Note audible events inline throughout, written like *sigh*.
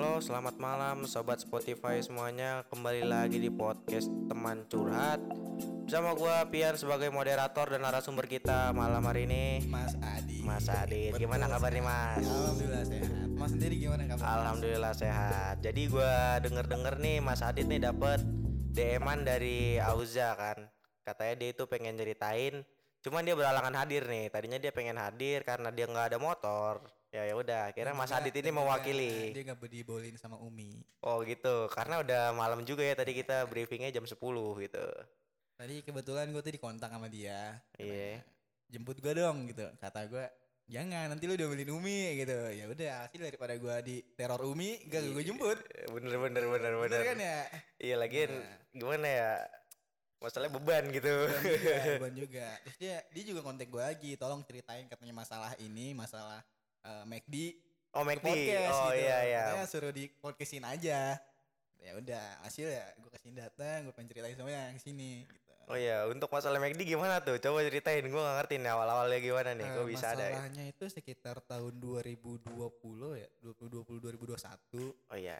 Halo, selamat malam sobat Spotify semuanya. Kembali lagi di podcast teman curhat. Bersama gua Pian sebagai moderator dan narasumber kita malam hari ini. Mas Adi. Mas Adit, Betul gimana kabar nih, Mas? Alhamdulillah sehat. Mas sendiri gimana kabar? Alhamdulillah sehat. Jadi gua denger-denger nih Mas Adit nih dapet DM-an dari Auza kan. Katanya dia itu pengen ceritain, cuman dia beralangan hadir nih. Tadinya dia pengen hadir karena dia nggak ada motor. Ya ya udah, akhirnya Mas Adit ini mewakili. Dia gak dibolin sama Umi. Oh gitu, karena udah malam juga ya tadi kita briefingnya jam 10 gitu. Tadi kebetulan gue tuh dikontak sama dia. Iya. Jemput gue dong gitu. Kata gue jangan nanti lu diomelin Umi gitu. Ya udah, hasil daripada gue di teror Umi, gak gue jemput. Bener bener bener bener. Bener kan ya? Iya lagian gimana ya? Masalahnya beban gitu. Beban juga, *laughs* beban juga. Terus dia dia juga kontak gue lagi, tolong ceritain katanya masalah ini, masalah uh, McD Oh McD. podcast Oh gitu. iya iya. Katanya suruh di podcastin aja. Ya udah, hasil ya gue ke sini datang, gue pengen ceritain semuanya yang sini gitu. Oh iya, untuk masalah McD gimana tuh? Coba ceritain, gua gak ngerti nih awal-awalnya gimana nih, kok Eh, bisa ada ya? Masalahnya itu sekitar tahun 2020 ya, 2020 2021. Oh iya,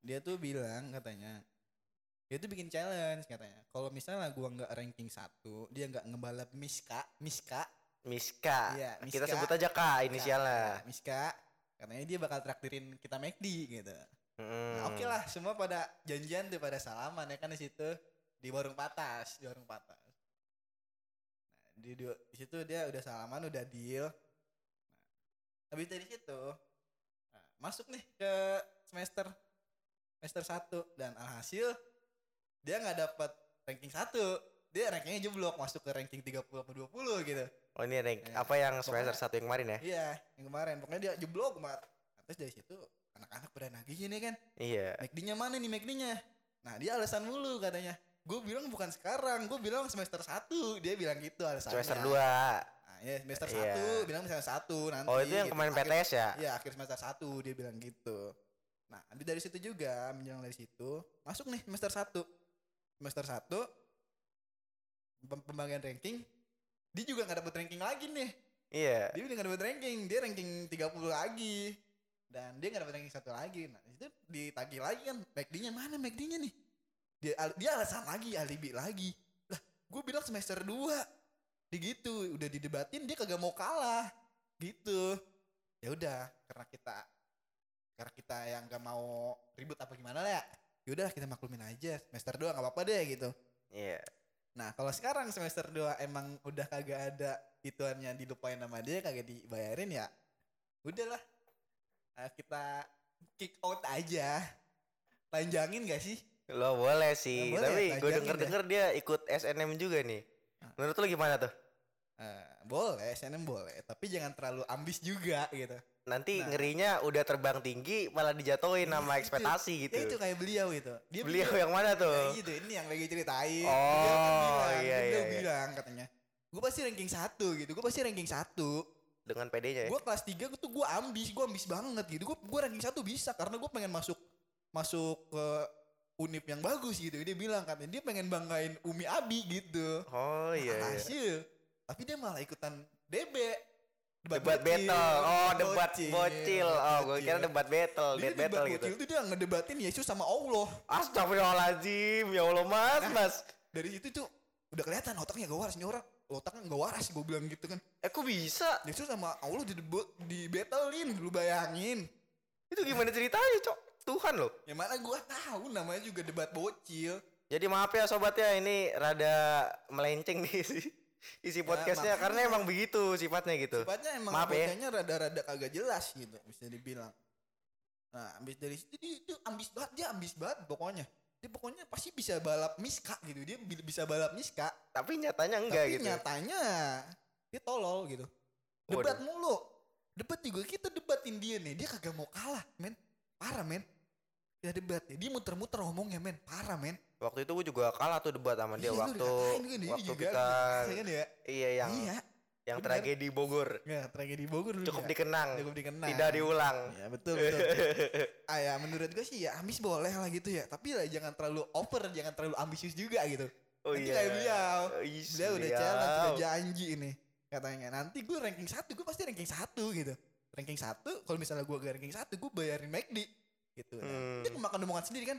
Dia tuh bilang katanya dia tuh bikin challenge katanya. Kalau misalnya gua nggak ranking satu, dia nggak ngebalap Miska, Miska, Miska. Iya, Kita Miska. sebut aja K inisialnya. Nah, Miska, katanya dia bakal traktirin kita McD gitu. Hmm. Nah, oke lah, semua pada janjian tuh pada salaman ya kan di situ di warung patas, di warung patas. Nah, di, di, di situ dia udah salaman, udah deal. Nah, habis dari situ nah, masuk nih ke semester semester 1 dan alhasil dia nggak dapat ranking 1. Dia rankingnya jeblok masuk ke ranking 30 atau 20 gitu. Oh ini rank Ya, apa yang semester satu yang kemarin ya? Iya, yang kemarin pokoknya dia jeblok. Nah, Terus dari situ anak-anak pada nagih nih kan. Iya. McD-nya mana nih McD-nya? Nah dia alasan mulu katanya. Gue bilang bukan sekarang, gue bilang semester 1 Dia bilang gitu alasannya. Semester 2 Nah ya semester Iya. 1 bilang semester 1 nanti. Oh itu yang gitu. kemarin PTS ya? Iya akhir semester 1 dia bilang gitu. Nah habis dari situ juga menjelang dari situ masuk nih semester 1 Semester 1 pem- pembagian ranking dia juga nggak dapet ranking lagi nih. Iya. dia udah gak dapet ranking dia ranking 30 lagi. Dan dia gak dapet ranking satu lagi. Nah itu ditagih lagi kan McD nya mana McD nya nih? Dia al- dia alasan lagi alibi lagi. Lah gue bilang semester 2 dia gitu udah didebatin dia kagak mau kalah. Gitu. Ya udah karena kita karena kita yang gak mau ribut apa gimana lah ya. Yaudah kita maklumin aja. Semester 2 gak apa-apa deh gitu. Iya. Nah kalau sekarang semester 2 emang udah kagak ada ituannya dilupain sama dia kagak dibayarin ya udahlah. Eh, kita kick out aja. Panjangin gak sih? Lo boleh sih, boleh, tapi gue panjangin denger-denger dia ikut SNM juga nih. Menurut lo gimana tuh? Eh, boleh SNM boleh tapi jangan terlalu ambis juga gitu Nanti Nah. ngerinya udah terbang tinggi malah dijatuhin sama Itu- ekspektasi gitu. ya itu kayak beliau gitu dia Beliau yang mana tuh? Ya gitu ini yang lagi ceritain Oh, Beliau kan bilang, iya, beliau iya, iya. bilang katanya gue pasti ranking satu gitu gue pasti ranking satu Dengan PD-nya ya? gue kelas 3 gue tuh gue ambis gue ambis banget gitu gue gue ranking satu bisa karena gue pengen masuk masuk ke unip yang bagus gitu dia bilang katanya dia pengen banggain Umi Abi gitu Oh iya. iya. hasil tapi dia malah ikutan DB Debat bocil. battle. Oh, debat Bocil. bocil. Oh, gue kira debat battle, debat debat battle gitu. bocil tuh dia ngedebatin Yesus sama Allah Astagfirullahaladzim, ya Allah mas, Nah. mas. dari situ tuh udah kelihatan otaknya gak waras nih orang otaknya gak waras gue bilang gitu kan Eh kok bisa? Yesus sama Allah di di battlein lu bayangin Itu gimana ceritanya, cok? Tuhan loh. yang mana gue tahu namanya juga debat bocil Jadi maaf ya sobat ya, ini rada melenceng nih isi, isi podcastnya makanya. karena emang begitu sifatnya gitu. Sifatnya emang Maaf ya. rada-rada kagak jelas gitu bisa dibilang. Nah, ambis dari situ dia, dia ambis banget, dia ambis banget pokoknya. Dia pokoknya pasti bisa balap miska gitu. Dia bi- bisa balap miska. Tapi nyatanya enggak tapi gitu. nyatanya dia tolol gitu. Debat mulu. Debat juga kita debatin dia nih. Dia kagak mau kalah, men. Parah, men. Dia debat ya. Dia muter-muter ngomongnya, men. Parah, men. Waktu itu gue juga kalah tuh debat sama dia Iya, waktu kan, waktu juga. kita Iya kan ya? iya yang Iya. yang bener. tragedi Bogor Ya, tragedi Bogor cukup ya. dikenang, Cukup dikenang. tidak diulang. Ya betul betul. ah ya menurut gue sih ya ambis boleh lah gitu ya. Tapi lah jangan terlalu over, jangan terlalu ambisius juga gitu. Oh Nanti iya. kayak beliau. Beliau udah challenge, udah janji ini. Katanya nanti gue ranking satu, gue pasti ranking satu gitu. Ranking satu, kalau misalnya gue gak ranking satu, gue bayarin McD. gitu Hmm. dia kemakan omongan sendiri kan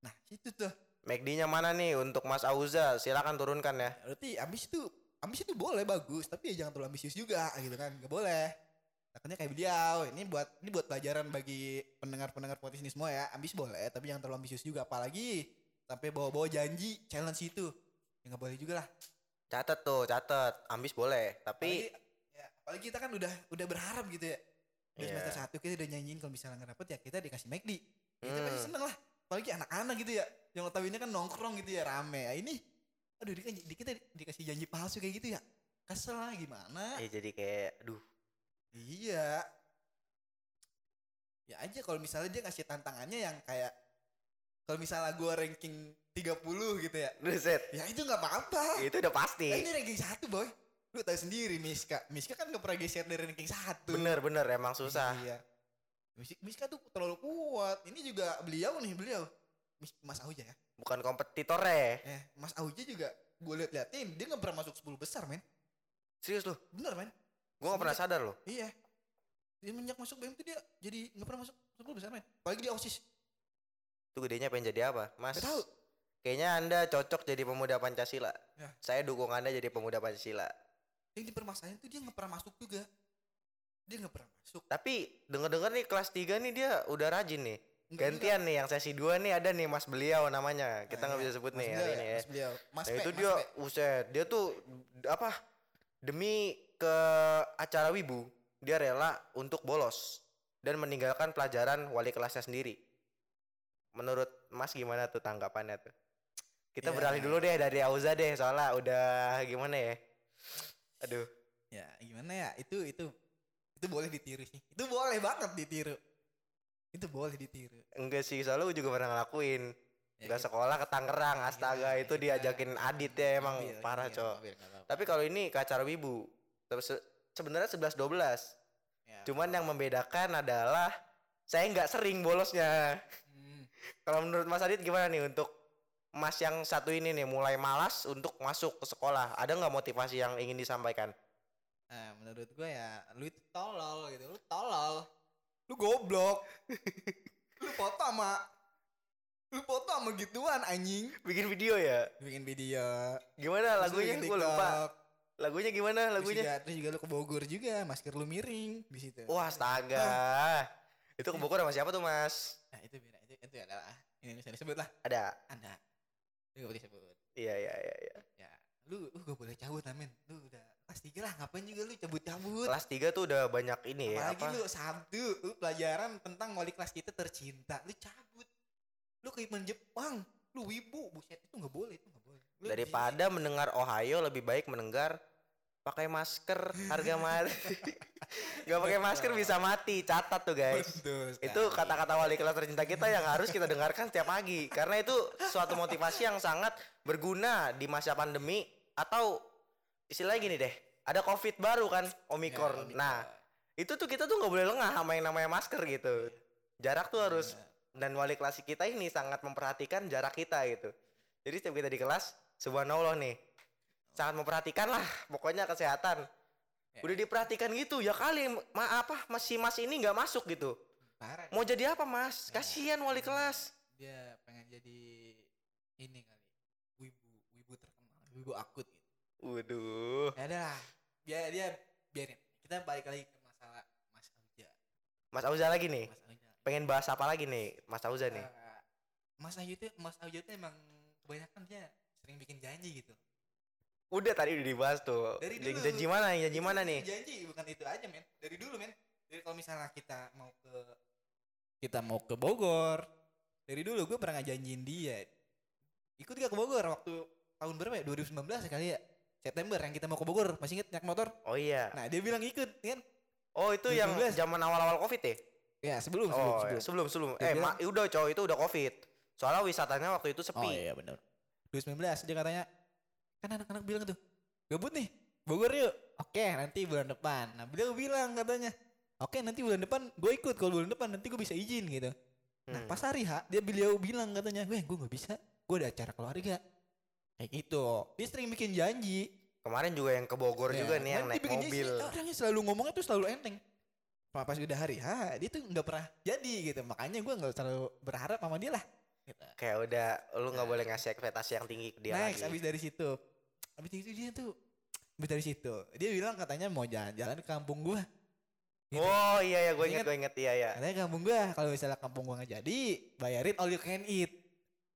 nah itu tuh McD-nya mana nih untuk Mas Auza? Silakan turunkan ya. berarti ambis itu ambis itu boleh bagus tapi ya jangan terlalu ambisius juga gitu kan nggak boleh takutnya kayak beliau ini buat ini buat pelajaran bagi pendengar-pendengar podcast ini semua ya ambis boleh tapi jangan terlalu ambisius juga apalagi sampai bawa-bawa janji challenge itu ya nggak boleh juga lah Catet tuh, catet. Ambis boleh, tapi apalagi, ya, apalagi kita kan udah udah berharap gitu ya di Iya. semester satu kita udah nyanyiin kalau misalnya nggak dapet ya kita dikasih McD kita Hmm. pasti seneng lah apalagi anak-anak gitu ya yang notabene kan nongkrong gitu ya rame ya ini aduh di, di kita dikasih janji palsu kayak gitu ya kesel lah gimana eh jadi kayak aduh. iya ya aja kalau misalnya dia ngasih tantangannya yang kayak kalau misalnya gua ranking 30 gitu ya Buset. ya itu nggak apa-apa Itu udah pasti. Nah, ini ranking satu boy lu tahu sendiri Miska Miska kan gak pernah geser dari ranking satu Bener bener emang susah. Iya. Mis- Miska tuh terlalu kuat. Ini juga beliau nih beliau. Mis- Mas Auja ya. Bukan kompetitor ya. Eh, Mas Auja juga gue liat-liatin dia nggak pernah masuk 10 besar, men. Serius lu? Bener, men. Gua gak pernah sadar loh. Iya. Dia menjak masuk BM tuh dia jadi nggak pernah masuk 10 besar, men. Apalagi dia OSIS. Itu gedenya pengen jadi apa? Mas. Gak tahu. Kayaknya Anda cocok jadi pemuda Pancasila. Ya. Saya dukung Anda jadi pemuda Pancasila. Yang dipermasalahin tuh dia nggak pernah masuk juga. Dia nggak pernah masuk. Tapi denger-denger nih kelas 3 nih dia udah rajin nih. Enggak Gantian nih yang sesi 2 nih ada nih Mas Beliau namanya. Kita Nah, nggak iya. bisa sebut Mas nih beliau hari ya, ini ya. Mas beliau. Mas Nah Pe, itu Mas dia Pe. uset dia tuh apa demi ke acara wibu dia rela untuk bolos dan meninggalkan pelajaran wali kelasnya sendiri. Menurut Mas gimana tuh tanggapannya tuh? Kita Ya. beralih dulu deh dari Auza deh soalnya udah gimana ya? Aduh, Ya, gimana ya? Itu itu itu boleh ditiru sih. Itu boleh banget ditiru. Itu boleh ditiru. enggak sih soalnya gue juga pernah ngelakuin. Ya, Enggak kita- sekolah ke Tangerang, astaga kita- itu kita diajakin Adit ya emang ngambil, parah nggak apa-apa. Tapi kalau ini ke acara wibu, se- sebenarnya 11 12. Ya, Cuman yang membedakan adalah saya nggak sering bolosnya. hmm, *laughs* Kalau menurut Mas Adit gimana nih untuk Mas yang satu ini nih mulai malas untuk masuk ke sekolah? Ada nggak motivasi yang ingin disampaikan? Nah, menurut gue ya lu itu tolol gitu. Lu tolol. Lu goblok. *laughs* lu foto sama lu foto sama gituan anjing. Bikin video ya? Bikin video. Gimana Terus lu lagunya? Gue lupa. Lagunya gimana Terus lagunya? juga, terus juga lu ke Bogor juga, masker lu miring di situ. Wah astaga. Itu ke Bogor sama siapa tuh Mas? Nah, itu beda. Itu, itu adalah ini bisa disebut lah. Ada. Anda. Itu gak boleh disebut. Iya iya iya. iya. Ya, lu lu gak boleh cabut amin. Lu udah kelas tiga lah, ngapain juga lu cabut-cabut. Kelas 3 tuh udah banyak ini ya Apalagi apa? lu Sabtu, lu pelajaran tentang wali kelas kita tercinta, lu cabut. Lu ke Iman Jepang, lu wibu, buset itu nggak boleh, itu nggak boleh. Lu Daripada mendengar Ohio lebih baik mendengar pakai masker harga mati. *laughs* Gak pakai masker bisa mati. Catat tuh guys. Betul. Itu kata-kata wali kelas tercinta kita yang harus kita dengarkan setiap pagi karena itu suatu motivasi yang sangat berguna di masa pandemi atau istilahnya gini deh. Ada covid baru kan, Ya, omikron. Omikron. Nah, itu tuh kita tuh nggak boleh lengah sama yang namanya masker gitu. Jarak tuh harus dan wali kelas kita ini sangat memperhatikan jarak kita gitu. Jadi setiap kita di kelas, subhanallah nih, sangat memperhatikan lah pokoknya kesehatan. Ya. Udah diperhatikan gitu ya kali ma apa masih mas ini nggak masuk gitu. Parah. Mau jadi apa mas? Ya. Kasihan wali kelas. Dia pengen jadi ini kali. Wibu, wibu terkenal, wibu akut gitu. Waduh. Ya udah lah. Biar dia biarin. Kita balik lagi ke masalah Mas Auja. Mas Auza lagi nih. Mas Auja. Pengen bahas apa lagi nih Mas Auza nih? Mas Auja tuh Mas Auja tuh emang kebanyakan dia sering bikin janji gitu. Udah tadi udah dibahas tuh. Dari dulu. janji mana? Janji mana nih? Janji bukan itu aja men. Dari dulu men. Dari kalau misalnya kita mau ke kita mau ke Bogor. Dari dulu gue pernah ngajanjiin dia. Ikut gak ke Bogor waktu tahun berapa ya? 2019 kali ya. September yang kita mau ke Bogor. Masih inget naik motor? Oh iya. Nah dia bilang ikut kan. Oh itu yang 2019. zaman awal-awal covid ya? Ya sebelum sebelum Oh sebelum. iya, sebelum sebelum. Dia Eh bilang- ma- udah cowok itu udah covid. Soalnya wisatanya waktu itu Oh sepi. iya benar. 2019 dia katanya kan anak-anak bilang tuh gabut nih Bogor yuk. Oke nanti bulan depan. Nah beliau bilang katanya oke nanti bulan depan gue ikut kalau bulan depan nanti gue bisa izin gitu. Nah Hmm. pas hari H dia beliau bilang katanya gue gue nggak bisa gue ada acara keluarga kayak gitu. Dia sering bikin janji. Kemarin juga yang ke Bogor Ya, juga nih yang naik mobil. Orangnya selalu ngomongnya tuh selalu enteng. pas udah hari H dia tuh nggak pernah jadi gitu makanya gue nggak terlalu berharap sama dia lah gitu. Kayak udah lu nggak boleh ngasih ekspektasi yang tinggi ke dia next lagi. abis dari situ abis itu dia tuh abis dari situ dia bilang katanya mau jalan-jalan ke kampung gua gitu. Oh iya ya, gue inget gue inget iya ya. katanya kampung gua kalau misalnya kampung gua nggak jadi bayarin all you can eat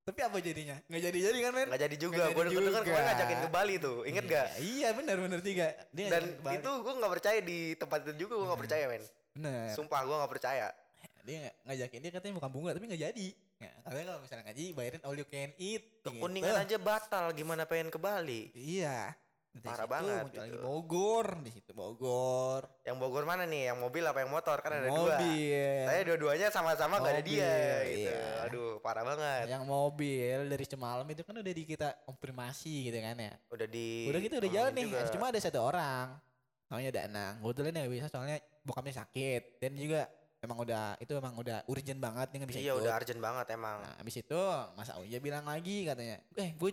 tapi apa jadinya nggak jadi jadi kan men Nggak jadi juga. Gue denger denger kemarin ngajakin ke Bali tuh. Inget Iya, gak? iya benar benar tiga dia Dan itu gue nggak percaya di tempat itu juga gue nggak Hmm. percaya men. bener Sumpah gue nggak percaya. dia ng- ngajakin dia katanya mau kampung gua tapi nggak jadi ya, katanya kalau misalnya nggak jadi bayarin all you can eat gitu. Kuningan aja batal. Gimana pengen ke Bali? iya Dari Parah situ banget muncul lagi gitu. Bogor di situ Bogor Yang Bogor mana nih? Yang mobil apa yang motor? Kan ada dua. mobil Saya dua-duanya sama-sama nggak ada dia. Gitu. iya. Aduh parah banget. yang mobil dari semalam itu kan udah di kita konfirmasi gitu kan ya Udah di. udah gitu udah Hmm, jalan nih juga. cuma ada satu orang namanya Danang kebetulan yang bisa soalnya bokapnya sakit dan juga emang udah itu emang udah urgent banget dia nggak bisa Iya ikut. udah urgent banget emang. nah abis itu Mas Auja bilang lagi katanya eh gue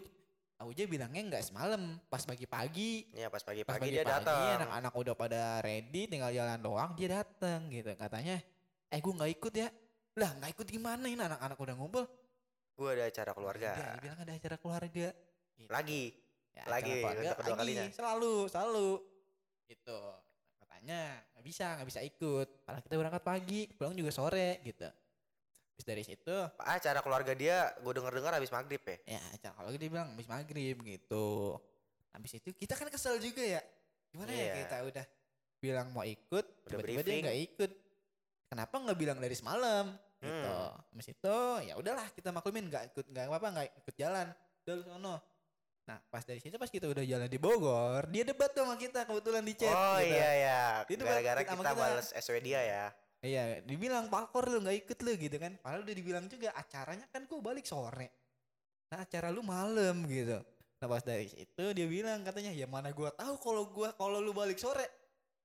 Auja bilangnya nggak semalam pas pagi-pagi Iya pas pagi-pagi dia datang. anak-anak udah pada ready tinggal jalan doang dia datang gitu katanya eh gue nggak ikut ya lah nggak ikut gimana ini anak-anak udah ngumpul Gue ada acara keluarga. Iya, dia bilang ada acara keluarga Gitu. Lagi. Ya, lagi, keluarga kedua lagi, kalinya. selalu selalu gitu katanya nggak bisa nggak bisa ikut padahal kita berangkat pagi pulang juga sore gitu Terus dari situ Ah, acara keluarga dia gue denger-dengar habis maghrib ya. ya acara kalau dia bilang habis maghrib gitu habis itu kita kan kesel juga ya gimana ya Iya. kita udah bilang mau ikut tiba-tiba dia nggak ikut kenapa nggak bilang dari semalam gitu Hmm. habis itu ya udahlah kita maklumin nggak ikut nggak apa nggak ikut jalan udah lu sono nah pas dari situ pas kita udah jalan di Bogor dia debat tuh sama kita kebetulan di chat oh gitu. iya ya. Itu Gara-gara sama kita kita. bales SW dia ya. Iya, dibilang pakor lu nggak ikut lu gitu kan. Padahal udah dibilang juga acaranya kan gua balik sore. Nah, acara lu malam gitu. Nah, pas dari situ dia bilang katanya, "Ya mana gua tahu kalau gua kalau lu balik sore."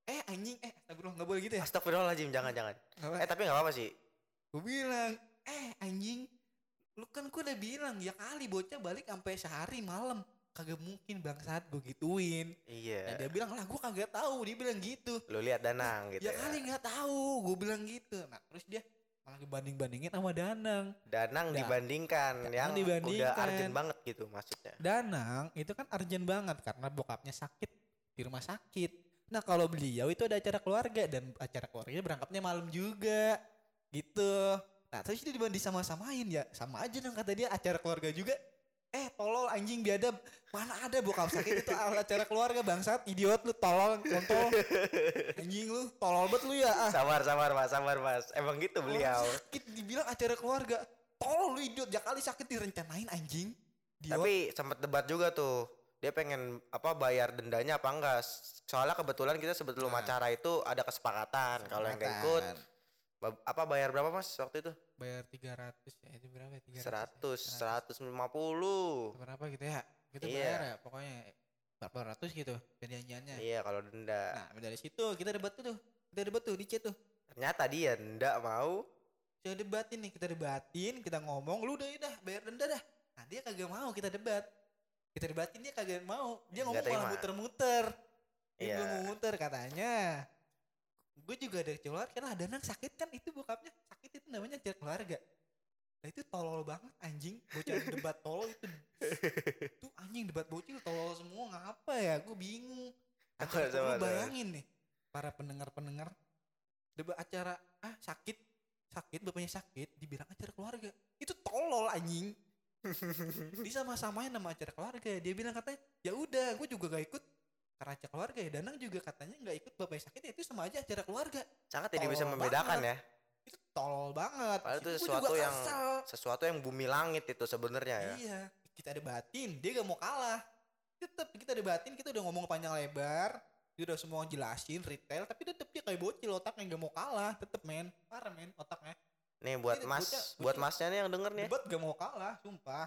Eh anjing, eh astagfirullah nggak boleh gitu ya. Astagfirullahaladzim jangan-jangan. Nggak Eh tapi nggak apa-apa sih. Gue bilang, "Eh anjing, lu kan gua udah bilang ya kali bocah balik sampai sehari malam." Kagak mungkin bangsat gue gituin. Nah, Iya. dia bilang, "Lah gua kagak tahu." Dia bilang gitu. Lu lihat Danang gitu ya ya. kali nggak tahu gue bilang gitu nah terus dia malah dibanding bandingin sama Danang Danang Da- dibandingkan Danang yang udah dibandingkan. urgent banget gitu maksudnya. Danang itu kan urgent banget karena bokapnya sakit di rumah sakit nah kalau beliau itu ada acara keluarga dan acara keluarganya berangkatnya malam juga gitu nah terus dia dibanding sama-samain ya sama aja dong kata dia acara keluarga juga eh tolol anjing biadab mana ada bokap sakit itu acara keluarga bangsat idiot lu tolol kontol anjing lu tolol banget lu ya ah Sabar sabar Mas, sabar Mas. Emang gitu beliau. Orang sakit dibilang acara keluarga. Tolol lu idiot, ya kali sakit direncanain anjing. Idiot. Tapi sempat debat juga tuh. Dia pengen apa bayar dendanya apa enggak? Soalnya kebetulan kita sebelum Nah. acara itu ada kesepakatan kalau yang gak ikut apa bayar berapa Mas waktu itu? bayar 300 ya itu berapa ya? 100, 300 150. berapa gitu ya kita Iya. bayar ya pokoknya 400 gitu perjanjiannya Iya kalau denda. nah dari situ kita debat tuh tuh kita debat tuh di chat tuh Ternyata dia ndak mau. kita debatin nih kita debatin kita ngomong lu udah dah bayar denda dah nah dia kagak mau kita debat kita debatin dia kagak mau dia Nggak ngomong malah muter-muter dia Iya. belum muter katanya gue juga ada keluarga lah Danang sakit kan itu bokapnya. Sakit itu namanya acara keluarga. Nah itu tolol banget anjing. Bocah debat tolol itu. *laughs* Tuh anjing debat bocil tolol semua. Ngapa ya? Gue bingung. Lu sabar. bayangin nih para pendengar-pendengar. Debat acara ah sakit. Sakit bapaknya sakit dibilang acara keluarga. Itu tolol anjing. *laughs* Disama-samain nama acara keluarga. Dia bilang katanya ya udah gue juga gak ikut acara keluarga ya Danang juga katanya nggak ikut bapaknya sakit ya itu sama aja acara keluarga Sangat tidak bisa membedakan banget. ya. itu tolol banget Padahal itu sesuatu juga yang kesel. sesuatu yang bumi langit itu sebenarnya ya. iya kita debatin dia gak mau kalah tetep kita debatin kita udah ngomong panjang lebar dia udah semua jelasin retail tapi tetep dia kayak bocil otaknya gak mau kalah tetep men parah men otaknya Nih buat Ini Mas, bocah- buat. Masnya nih yang denger nih. ya. debat gak mau kalah sumpah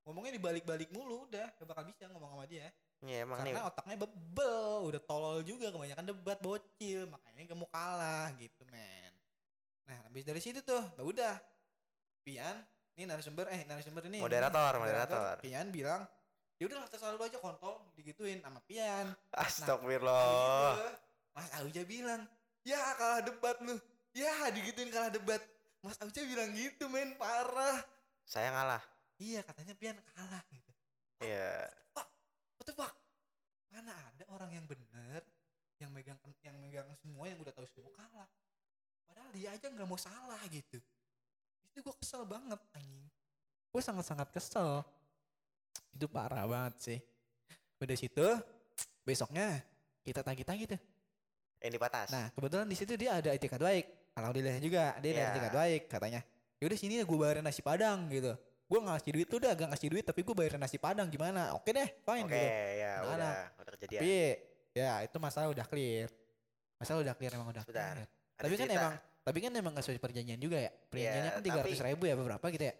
ngomongnya dibalik-balik mulu udah gak bakal bisa ngomong sama dia Iya emang nih. karena otaknya bebel udah tolol juga kebanyakan debat bocil makanya gak mau kalah gitu men nah habis dari situ tuh nah udah Pian ini narasumber eh narasumber ini Moderator, ini, moderator. Pian bilang ya udah terserah lu aja kontol digituin sama Pian Astagfirullah. Habis itu, Mas Auja bilang ya kalah debat lu ya digituin kalah debat Mas Auca bilang gitu men parah Saya ngalah. iya katanya Pian kalah gitu Iya. what the fuck. Mana ada orang yang bener yang megang yang megang semua yang udah tahu semua kalah. Padahal dia aja nggak mau salah gitu. Itu gue kesel banget anjing. Gue sangat sangat kesel. Itu parah banget sih. Udah situ besoknya kita tagih-tagih tuh. Yang di patas. nah kebetulan di situ dia ada etikat baik. Alhamdulillah juga dia ada Iya. etikat baik katanya. Yaudah sini gue bayarin nasi padang gitu gue nggak ngasih duit tuh udah gak ngasih duit tapi gue bayarin nasi padang gimana? Oke deh fine Oke, gitu. ya Anak-anak. udah, udah kejadian. tapi ya itu masalah udah clear. Masalah udah clear emang udah Bentar, clear. Ada tapi kan emang tapi kan emang gak sesuai perjanjian juga ya. Perjanjiannya kan tiga tapi- ratus ribu ya beberapa gitu ya.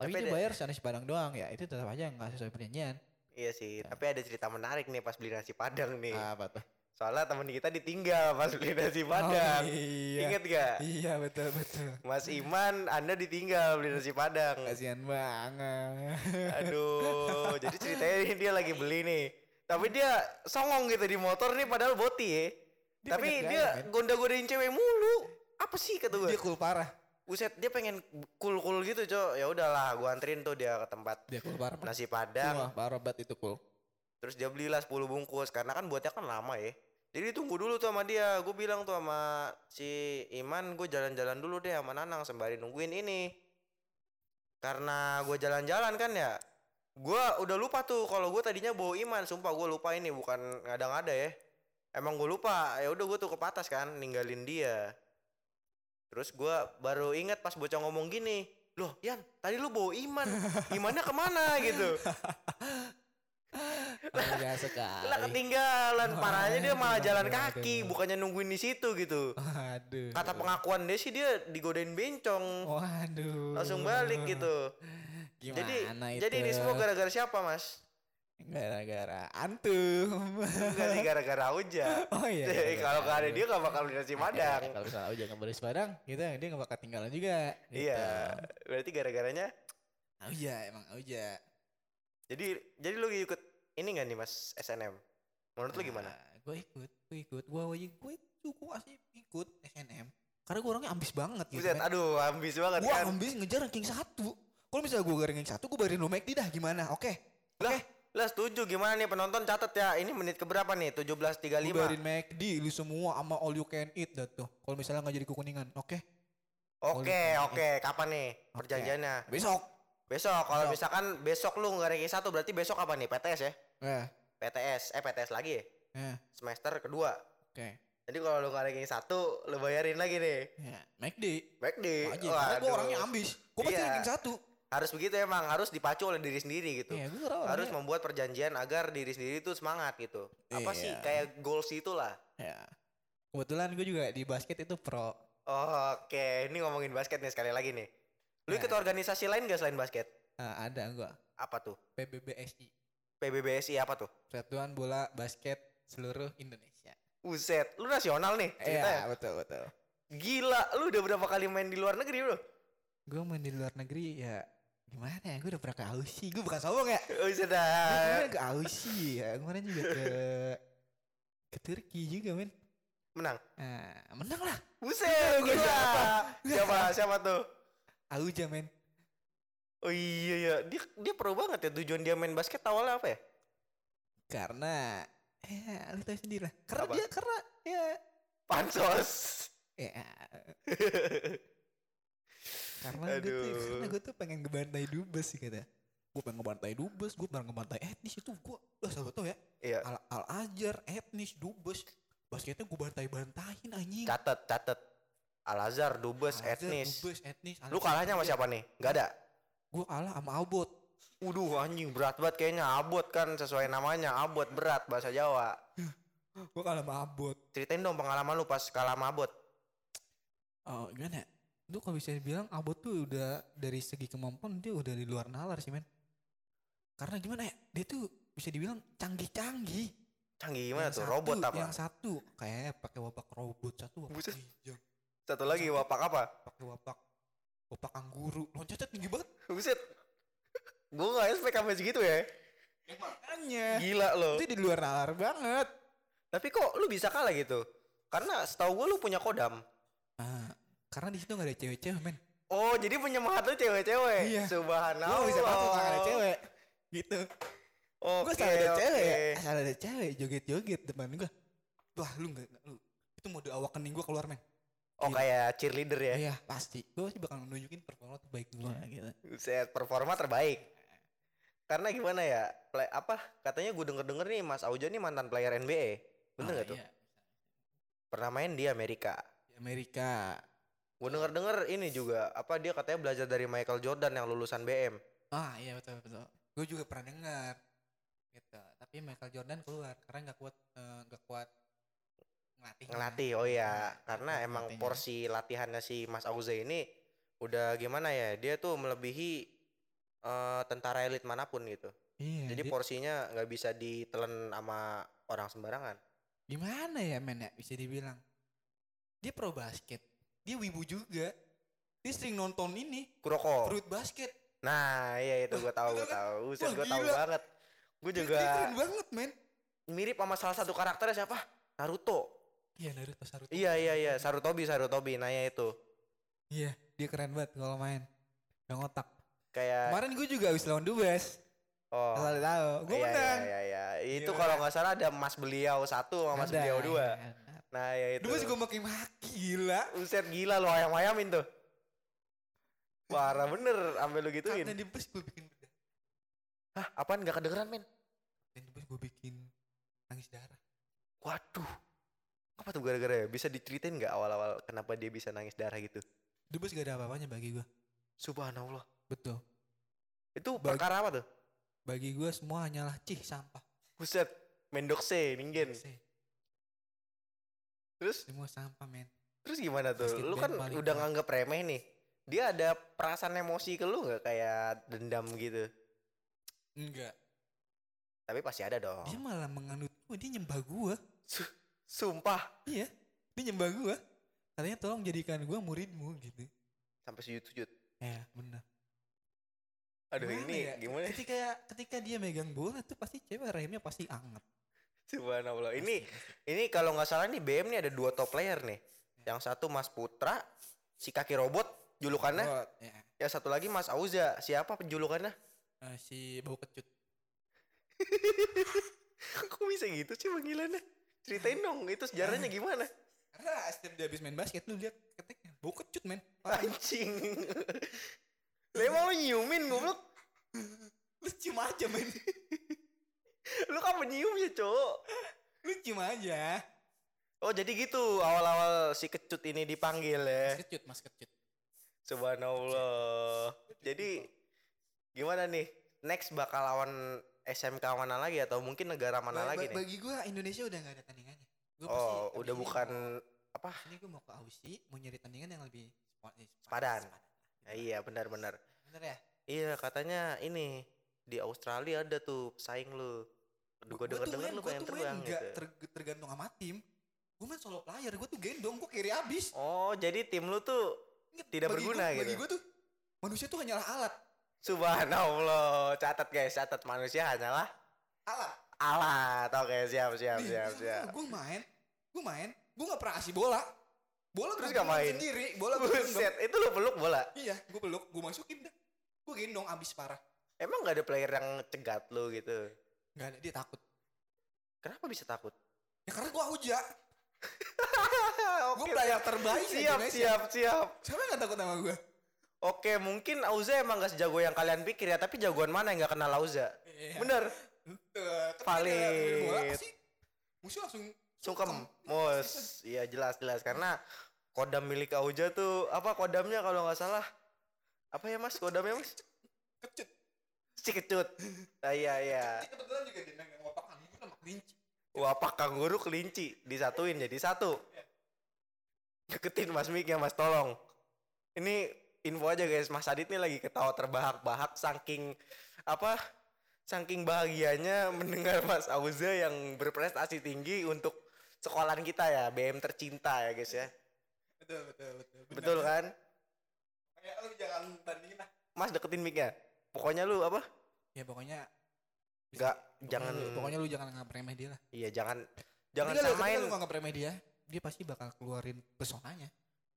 Tapi, Tapi dia bayar nasi padang doang ya itu tetap aja nggak sesuai perjanjian. Iya sih, tapi ada cerita menarik nih pas beli nasi padang nih. apa tuh Soalnya temen kita ditinggal pas beli nasi padang. oh, iya Ingat gak? iya betul betul Mas Iman, Anda ditinggal beli nasi padang. kasihan banget Aduh, jadi *laughs* ceritanya dia lagi beli nih. Tapi dia songong gitu di motor nih padahal boti ya. Dia Tapi dia men. gonda-godain cewek mulu. Apa sih kata gue? dia cool parah Buset, dia pengen cool-cool gitu, Cok. Ya udahlah, gua anterin tuh dia ke tempat dia cool parah nasi Wah, padang. parah banget itu cool Terus dia belilah 10 bungkus karena kan buatnya kan lama ya. Jadi tunggu dulu tuh sama dia. Gue bilang tuh sama si Iman, gue jalan-jalan dulu deh sama Nanang sembari nungguin ini. Karena gue jalan-jalan kan ya. Gue udah lupa tuh kalau gue tadinya bawa Iman. Sumpah gue lupa ini bukan ngada-ngada ya. Emang gue lupa. Ya udah gue tuh ke patas kan ninggalin dia. Terus gue baru ingat pas bocah ngomong gini. Loh Yan tadi lu bawa Iman. Imannya ke mana gitu. *laughs* Biasa sekali Lah ketinggalan parahnya dia malah Aduh, jalan aduh, kaki aduh. bukannya nungguin di situ gitu. Waduh. Kata pengakuan dia sih dia digodain bencong. Waduh. Langsung balik gitu. Gimana Jadi itu? jadi ini semua gara-gara siapa, Mas? gara-gara antum. Enggak sih gara-gara Auja. oh iya. Jadi *laughs* gara-gara Kalau gak ada dia gak bakal beli nasi padang. Kalau misalnya Auja nggak boleh Padang, gitu dia nggak bakal tinggalan juga. Gitu. Iya. Berarti gara-garanya Auja emang Auja. Jadi jadi lu ikut ini gak nih Mas SNM? Menurut lu gimana? gue ikut, gue ikut, gue gue gue gue asli ikut SNM. Karena gue orangnya ambis banget gitu. Buset, aduh ambis banget Gue kan. ambis ngejar ranking satu. Kalau misalnya gue ranking satu, gue bayarin lo McD dah gimana? Oke. Lah, lah setuju gimana nih penonton catat ya. Ini menit keberapa nih? 17.35. Gue bayarin McD lu semua sama all you can eat dah tuh. Kalau misalnya nggak jadi kekuningan, oke? Oke, oke. Kapan nih perjanjiannya? Besok. Besok kalau Besok. misalkan besok lu nggak ranking satu berarti besok apa nih PTS ya? Eh, PTS eh PTS lagi ya? eh, Semester kedua. oke. Jadi kalau lu nggak ranking satu, lu bayarin lagi nih. Ya, McD. Di. Aja, karena gue orangnya ambis. Gue pasti Iya. ranking satu. Harus begitu emang, harus dipacu oleh diri sendiri gitu. Iya, gue orangnya. Harus membuat perjanjian agar diri sendiri itu semangat gitu. Apa sih Iya. kayak goals itulah. Ya. Kebetulan gue juga di basket itu pro. Oke, ini ngomongin basket nih sekali lagi nih. Lu ikut Nah. organisasi lain gak selain basket? Nah, ada gue. Apa tuh? PBBSI. PBBSI apa tuh? Persatuan Bola Basket Seluruh Indonesia. Uset, lu nasional nih ceritanya. Iya, betul betul. Gila, lu udah berapa kali main di luar negeri bro? Gue main di luar negeri ya gimana ya? Gue udah pernah ke Aussie. Gue bukan sombong ya. Uset Gue dah. kemarin ke Aussie ya. Kemarin juga ke ke Turki juga men. Menang. Nah, menang lah. Buset, Gua gila. siapa? Siapa? Siapa tuh? Auja men. Oh iya ya, dia dia pro banget ya tujuan dia main basket awalnya apa ya? Karena ya lu tahu sendiri lah. Karena Apa? dia karena ya Pansos. ya *laughs* karena gue tuh Aduh. karena gue tuh pengen ngebantai dubes sih kata. Gue pengen ngebantai dubes, gue pengen ngebantai etnis itu gue lah sahabat tau ya. Iya. Al, al ajar etnis dubes basketnya gue bantai-bantain anjing. Catet, catet. Al Azhar, Dubes, Al-Azhar, etnis. Dubes, etnis. Lu kalahnya sama siapa nih? Gak ada. Gue kalah sama Albot. Waduh anjing berat banget kayaknya abot kan sesuai namanya abot berat bahasa Jawa. *laughs* Gue kalah sama Albot. Ceritain dong pengalaman lu pas kalah sama abot. Oh gimana? ya? Lu kalau bisa bilang Albot tuh udah dari segi kemampuan dia udah di luar nalar sih men. Karena gimana ya? Dia tuh bisa dibilang canggih-canggih. Canggih gimana Yang tuh? satu- Robot apa? Yang satu kayak pakai wapak robot satu Buset. Satu lagi wapak apa? Pakai wapak wapak angguru. Loncatnya tinggi banget. Buset. Gue gak expect sampai segitu ya. Makanya. Gila lo. Itu di luar nalar banget. Tapi kok lu bisa kalah gitu? Karena setahu gue lu punya kodam. Ah, karena di situ nggak ada cewek-cewek men. Oh, jadi penyemangat lu cewek-cewek. Iya. Subhanallah. Gue bisa masuk nggak ada cewek. Gitu. Oke, gue asal ada oke. cewek, asal ada cewek joget-joget depan gue. Wah lu nggak- lu itu mode awakening gue keluar men. Oh, kayak cheerleader ya. Iya pasti. Gue sih bakal nunjukin performa terbaik gue gitu. Set performa terbaik. Karena gimana ya? Play, apa katanya gue denger-denger nih Mas Auja nih mantan player NBA. Bener Ah, gak tuh? iya. Pernah main di Amerika. Di Amerika. Gue denger-denger ini juga apa dia katanya belajar dari Michael Jordan yang lulusan BM. Ah iya betul betul. Gue juga pernah dengar. Gitu. Tapi Michael Jordan keluar karena nggak kuat eh, nggak kuat ngelatih. Ngelatih. Oh iya, karena Kuat emang ngelatihnya. porsi latihannya si Mas Auza ini udah gimana ya? Dia tuh melebihi eh, tentara elit mana pun gitu. Iya. Jadi dia- porsinya nggak bisa ditelen sama orang sembarangan. gimana ya men ya bisa dibilang. Dia pro basket. Dia wibu juga. Dia sering nonton ini Kuroko. fruit basket. Nah, iya itu gue tahu, gue *laughs* tahu. Buset, wah, gue tahu banget. Gue Dia- juga Dia keren banget men. mirip sama salah satu karakternya siapa? Naruto. Iya Naruto Saruto. Iya iya iya, Sarutobi Sarutobi. Nah ya itu. Iya, dia keren banget kalau main. Yang otak. Kayak Kemarin gue juga habis lawan Dubes. oh. Asal tahu. Gue iya, menang. Iya iya iya. Itu kalau nggak salah ada Mas Beliau satu sama Mas Ada, Beliau dua. iya. Nah ya itu. Dubes gue makin maki gila. Uset gila lo ayam-ayamin tuh. Parah bener, sampai lu gituin. Karena Dubes gue bikin. Hah, apaan nggak kedengeran men? Dan Dubes gue bikin nangis darah. Waduh. Apa tuh gara-gara ya? Bisa diceritain nggak awal-awal kenapa dia bisa nangis darah gitu? Dubes gak ada apa-apanya bagi gue. Subhanallah. Betul. Itu Bagi- perkara apa tuh? Bagi gue semua hanyalah cih sampah. Buset, mendokse, ningen. Se- Terus Semua sampah men. terus gimana tuh? Basket Lu kan udah nganggep remeh nih. Dia ada perasaan emosi ke lu nggak kayak dendam gitu? Enggak. Tapi pasti ada dong. Dia malah menganut gue. Dia nyembah gue. Su- Sumpah Iya. Dia nyembah gue. Katanya tolong jadikan gue muridmu gitu. sampai sujud-sujud. Ya benar. Aduh Gimana ini ya? gimana? Ketika ketika dia megang bola tuh pasti cewek remnya pasti anget. Subhanallah. Ini ini kalau nggak salah nih BM nih ada dua top player nih. Yang satu Mas Putra, si kaki robot julukannya. Oh, ya. Ya satu lagi Mas Auza. Siapa penjulukannya? Eh, si bau kecut. *laughs* Kok bisa gitu sih panggilannya? Ceritain dong, itu sejarahnya gimana? Karena setiap dia habis main basket lu lihat keteknya bau kecut men. Anjing. Lah emang lu nyiumin goblok? lu cium aja men. Lu kan penyium ya, Cok. lu cium aja. Oh, jadi gitu awal-awal si kecut ini dipanggil ya. Mas kecut, mas kecut. Subhanallah. Jadi gimana nih? Next bakal lawan SMK mana lagi atau mungkin negara mana Ba- lagi ba- nih? Bagi gua Indonesia udah gak ada tandingannya. Gua Oh, pasti udah bukan mau- apa? Ini gue mau ke Aussie, mau nyari tandingan yang lebih eh, Sepadan. sepadan. Ya, iya, benar-benar. Bener ya? Iya, katanya ini di Australia ada tuh pesaing lu. Gue denger-denger main- lu pengen terbang nggak gitu. ter- tergantung sama tim. Gue main solo player, gue tuh gendong, gue kiri abis. Oh, jadi tim lu tuh Ingat, Tidak bagi berguna gua, Bagi gitu. gue tuh, manusia tuh hanyalah alat. Subhanallah. Catat guys, catat manusia hanyalah Alat. alat. Oke, siap, siap, Nih, siap, siap. Gue main, gue main, gue gak pernah kasih bola. Bola Terus nggak main? sendiri, bola gue. Buset, itu lu peluk bola. Iya, gue peluk, gue masukin dah. Gue gendong abis parah. Emang gak ada player yang cegat lu gitu? Gak ada, dia takut. Kenapa bisa takut? Ya karena gue auja. *laughs* Gue player terbaik di siap, Indonesia. siap, siap. Siapa yang gak takut sama gue? Oke, mungkin Auza emang gak sejago yang kalian pikir ya, tapi jagoan mana yang gak kenal Auza? Iya. Bener, Ketika Valid. musuh langsung sungkem, mus. Iya jelas jelas karena kodam milik Auza tuh apa kodamnya kalau nggak salah? Apa ya mas kodamnya mas? kecut. Si kecut. Ah, iya iya. Kebetulan juga dia megang otak kan, gue sama kelinci. Wapak kanguru kelinci disatuin jadi satu. Deketin mas Mik ya mas tolong. Ini info aja guys, Mas Adit nih lagi ketawa terbahak-bahak saking apa? Saking bahagianya mendengar Mas Auza yang berprestasi tinggi untuk sekolahan kita ya, BM tercinta ya guys ya. Betul, betul, betul. Betul kan? Kayak lu jangan bandingin lah. Mas deketin mic-nya. Pokoknya lu apa? Ya pokoknya Enggak, jangan lu, pokoknya lu jangan nganggap remeh dia lah. iya jangan jangan samain lu nganggap remeh dia, dia pasti bakal keluarin pesonanya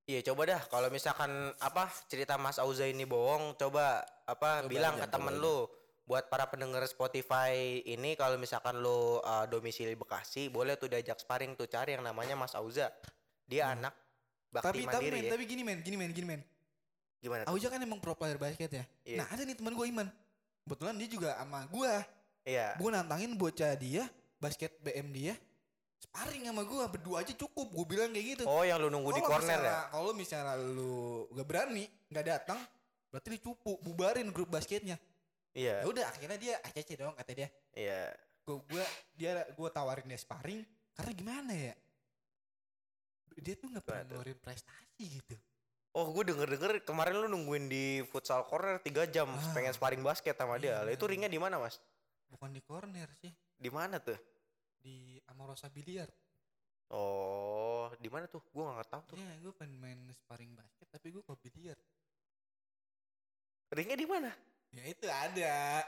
Iya coba dah kalau misalkan apa cerita Mas Auza ini bohong coba apa Coba bilang ke temen lu buat para pendengar Spotify ini kalau misalkan lu uh, domisili Bekasi boleh tuh diajak sparring tuh cari yang namanya Mas Auza. Dia Hmm. anak bakti tapi tapi mandiri men ya. tapi gini men gini men gini men Gimana tuh? Auja kan emang pro player basket ya Iya. nah ada nih teman gue Iman kebetulan dia juga sama gue Iya. gue nantangin bocah dia basket BM dia sparring sama gue berdua aja cukup gue bilang kayak gitu Oh yang lu nunggu di Kalau corner ya? misalnya- Kalau misalnya lu gak berani, gak datang, berarti dicupu, bubarin grup basketnya. Ya Iya. udah akhirnya dia ACC dong kata dia. Iya. Gue gua dia gua tawarin dia sparring karena gimana ya? Dia tuh nggak pernah ngeluarin prestasi gitu. Oh gue denger-denger kemarin lu nungguin di futsal corner 3 jam Ah. pengen sparring basket sama dia. Lah Iya. itu ringnya di mana mas? Bukan di corner sih, Di mana tuh? Di Amorosa Biliar. Oh di mana tuh? Gue nggak tahu tuh. Iya, gue pengen main sparring basket tapi gue ke biliar. Ringnya di mana? Ya itu ada.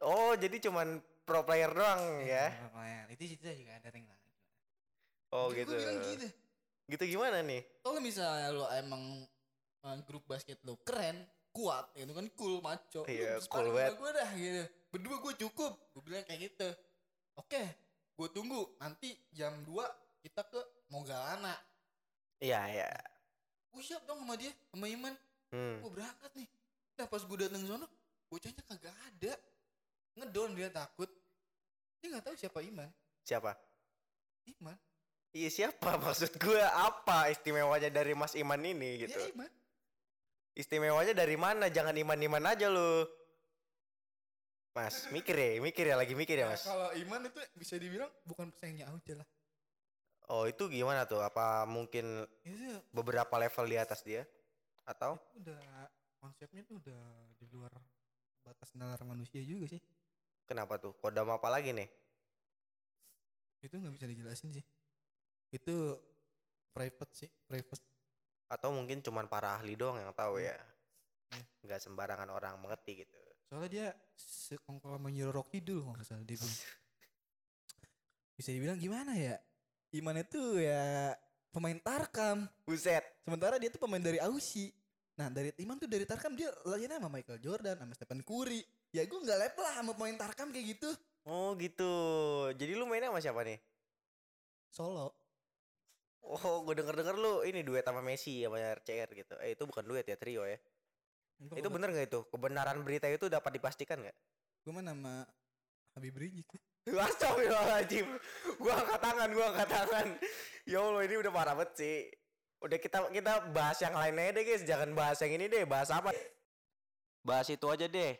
Oh jadi cuman pro player doang ya? lumayan. Itu situ juga ada ring lagi. Oh Jadi gitu. Gue bilang gitu. Gitu gimana nih? kalau misalnya lo emang uh, grup basket lo keren kuat itu kan cool maco Iya, cool banget. gue dah gitu berdua gue cukup gue bilang kayak gitu oke gue tunggu nanti jam 2 kita ke Mogalana Iya iya. gue siap dong sama dia sama Iman Hmm. gue berangkat nih nah pas gue datang sono bocahnya kagak ada ngedon dia takut dia nggak tahu siapa Iman Siapa? Iman Iya siapa *laughs* maksud gue apa istimewanya dari Mas Iman ini gitu? ya Iman Istimewanya dari mana? Jangan iman-iman aja lu. Mas, mikir ya, mikir ya, lagi mikir ya Nah, mas. kalau Iman itu bisa dibilang bukan pesaingnya Auja lah Oh itu gimana tuh? Apa mungkin itu beberapa level di atas dia? Atau? itu udah konsepnya tuh udah di luar batas nalar manusia juga sih Kenapa tuh? Kodam apa lagi nih? itu nggak bisa dijelasin sih itu private sih private Atau mungkin cuman para ahli doang yang tahu ya? Hmm. Nggak sembarangan orang mengerti gitu. Soalnya dia sekongkol Nyiro Rocky dulu kalau nggak salah dia bilang. *laughs* bisa dibilang gimana ya Iman itu ya pemain Tarkam Buset. sementara dia tuh pemain dari Aussie nah dari Iman tuh dari Tarkam dia latihannya sama Michael Jordan sama Stephen Curry ya gue nggak level lah sama pemain Tarkam kayak gitu Oh gitu. Jadi lu mainnya sama siapa nih? solo Oh, gue denger-denger lu ini duet sama Messi sama RCR gitu. Eh itu bukan duet ya, trio ya. Itu bener nggak itu? Kebenaran berita itu dapat dipastikan nggak? gue mah nama Habib Rizik *laughs* Astagfirullahaladzim Gua angkat tangan, gua angkat tangan Ya Allah ini udah parah banget sih Udah kita kita bahas yang lain aja deh guys Jangan bahas yang ini deh, bahas apa Bahas itu aja deh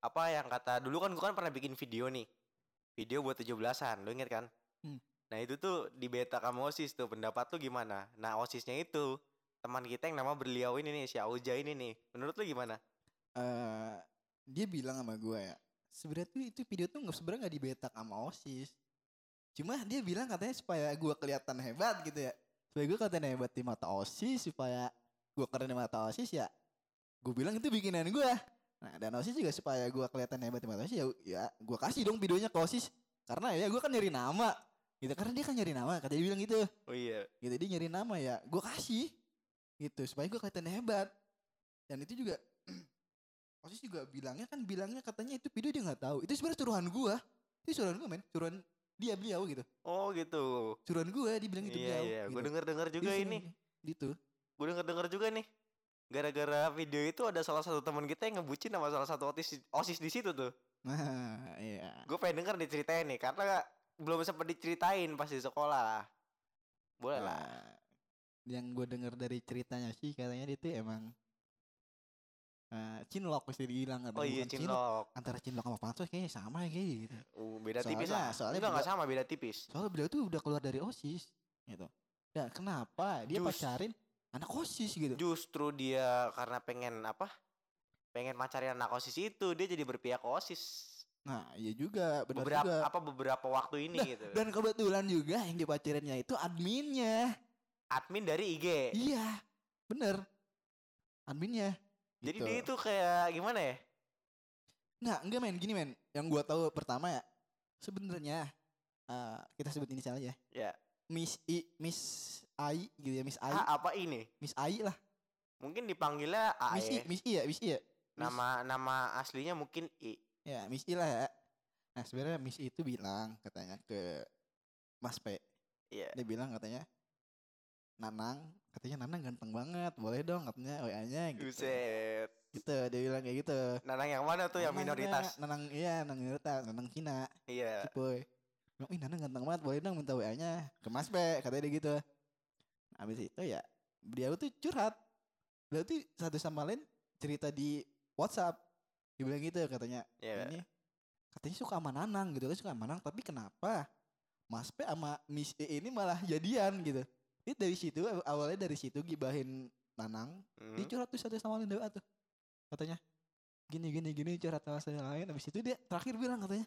Apa yang kata, dulu kan gua kan pernah bikin video nih Video buat 17an, lu inget kan? Hmm. Nah itu tuh di beta kamu OSIS tuh, pendapat lu gimana? Nah OSISnya itu Teman kita yang nama berliau ini nih, si Auja ini nih. Menurut lu gimana? eh dia bilang sama gue ya sebenarnya tuh itu video tuh nggak sebenarnya nggak dibetak sama osis. Cuma dia bilang katanya supaya gue kelihatan hebat gitu ya. Supaya gue kelihatan hebat di mata osis supaya gue keren di mata osis ya gue bilang itu bikinan gue nah dan osis juga supaya gue kelihatan hebat di mata osis ya ya gue kasih dong videonya ke osis. Karena ya gue kan nyari nama. Gitu karena dia kan nyari nama katanya dia bilang gitu. Oh iya. Gitu dia nyari nama ya gue kasih gitu supaya gue kelihatan hebat. Dan itu juga *clears throat* Osis juga bilangnya kan bilangnya katanya itu video dia nggak tahu. Itu sebenarnya suruhan gue itu suruhan gue men. Suruhan dia beliau gitu. Oh gitu. Suruhan gue dia bilang itu Iya beliau iya, gitu. gue denger-denger juga Dia ini. gitu. Gue denger denger juga nih. Gara-gara video itu ada salah satu teman kita yang ngebucin sama salah satu osis osis di situ tuh. Nah iya. Gue pengen denger diceritain nih karena belum sempat diceritain pas di sekolah boleh lah. Nah, yang gue dengar dari ceritanya sih katanya dia tuh emang eh cinlok mesti dibilang katanya oh iya cinlok antara cinlok sama pansos kayaknya sama ya kayak gitu uh, beda tipis Soalnya- lah soalnya enggak nggak beda- sama beda tipis Soalnya beliau tuh udah keluar dari OSIS gitu. Dan kenapa dia Jus. pacarin anak OSIS gitu. justru dia karena pengen apa pengen pacarin anak osis itu dia jadi berpihak osis Nah, iya juga, benar beberapa juga. apa beberapa waktu ini Nah, gitu Dan kebetulan juga yang dipacarinnya itu adminnya. Admin dari IG Iya, bener. Adminnya. jadi gitu. dia itu kayak gimana ya Nah, enggak men, gini men. Yang gua tahu pertama ya, sebenarnya eh, kita sebut inisial aja. ya Miss I Miss Ai gitu ya Miss Ai Ah, apa ini? Miss Ai lah Mungkin dipanggilnya Miss I AE. Miss I ya Miss I ya Miss- Nama nama aslinya mungkin I. ya Miss I lah ya nah sebenarnya Miss I itu bilang katanya ke Mas P Iya. dia bilang katanya Nanang katanya Nanang ganteng banget boleh dong katanya WA nya gitu. Buset. gitu dia bilang kayak gitu. Nanang yang mana tuh yang Nanang minoritas? Nanang iya Nanang minoritas Nanang Cina Iya. tipe bilang ih Nanang ganteng banget boleh dong minta WA nya ke Mas P katanya dia gitu. Habis itu ya dia tuh curhat. Berarti satu sama lain cerita di WhatsApp. Dia bilang gitu katanya. Iya. ini katanya suka sama Nanang gitu kan suka sama Nanang tapi kenapa Mas P sama Miss E ini malah jadian gitu itu dari situ awalnya dari situ gibahin Nanang Hmm. dia curhat tuh satu sama lain doa tuh katanya gini gini gini curhat sama saya lain habis itu dia terakhir bilang katanya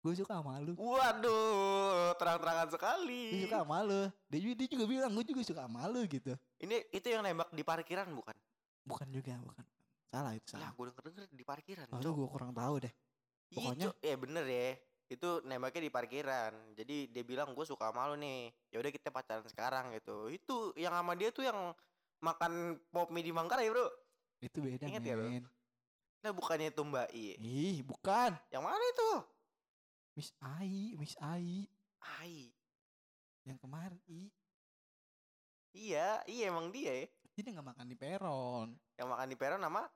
gue suka sama lu Waduh, terang-terangan gue sekali. suka sama lu dia juga, dia juga bilang gue juga suka sama lu gitu Ini itu yang nembak di parkiran bukan? bukan juga bukan salah itu Lah, salah gue denger-denger di parkiran. Aduh Cok. gue kurang tahu deh Iya, pokoknya- ya bener ya. Itu nembaknya di parkiran. Jadi dia bilang gue suka sama lu nih. Ya udah kita pacaran sekarang gitu. Itu yang sama dia tuh yang makan pop mie di Manggarai, Bro. itu beda Ingat ya, men Nah, bukannya itu Mbak I. ih bukan Yang mana itu? Miss Ai Miss Ai Ai. yang kemarin i Iya, iya emang dia ya. dia nggak makan di peron Yang makan di peron nama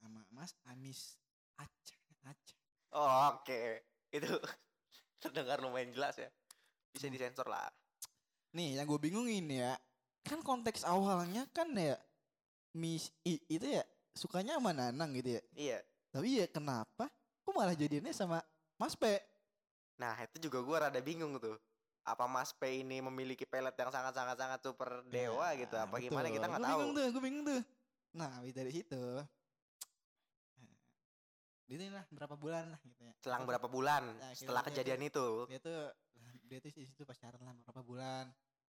sama Mas Amis Aceh Aceh Oh, oke. Itu *laughs* terdengar lumayan jelas ya. Bisa Hmm. disensor lah. nih yang gue bingung ini ya kan konteks awalnya kan ya Miss I itu ya sukanya sama Nanang gitu ya Iya. tapi ya kenapa kok malah jadinya sama Mas P Nah, itu juga gua rada bingung tuh. Apa Mas P ini memiliki pelet yang sangat-sangat sangat super dewa Ya, gitu? Apa gimana kita nggak Gue tahu. bingung tuh, gue bingung tuh. Nah, dari situ, itu lah berapa bulan lah gitu ya. Selang berapa bulan Nah, setelah kita- kejadian itu? Dia tuh, dia tuh di situ pacaran lah berapa bulan.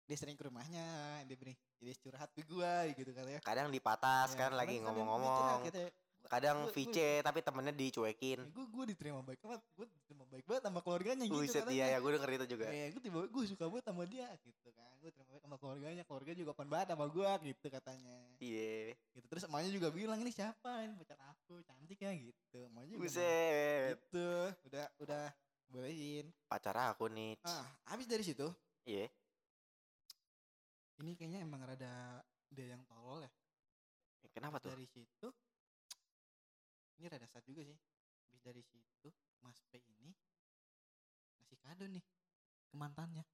Dia sering ke rumahnya, dia beri, dia curhat ke gua gitu katanya. Kadang dipatas Ya, kan lagi kadang dia ngomong-ngomong. curhat, katanya, Kadang Gua- VC tapi temennya dicuekin. gue gue diterima baik banget, gue diterima baik banget sama keluarganya gitu Buset iya ya gue denger itu juga. Eh, gue tiba gue suka banget sama dia gitu kan. Gue terima baik sama keluarganya, keluarga juga open banget sama gue gitu katanya. Iya. gitu terus emaknya juga bilang ini siapa ini pacar aku cantik ya gitu emaknya juga Buset. gitu udah udah bolehin Pacar aku nih. ah habis dari situ Iya. ini kayaknya emang rada dia yang tolol ya Kenapa tuh? dari situ ini rada sad juga sih habis dari situ mas P ini ngasih kado nih ke mantannya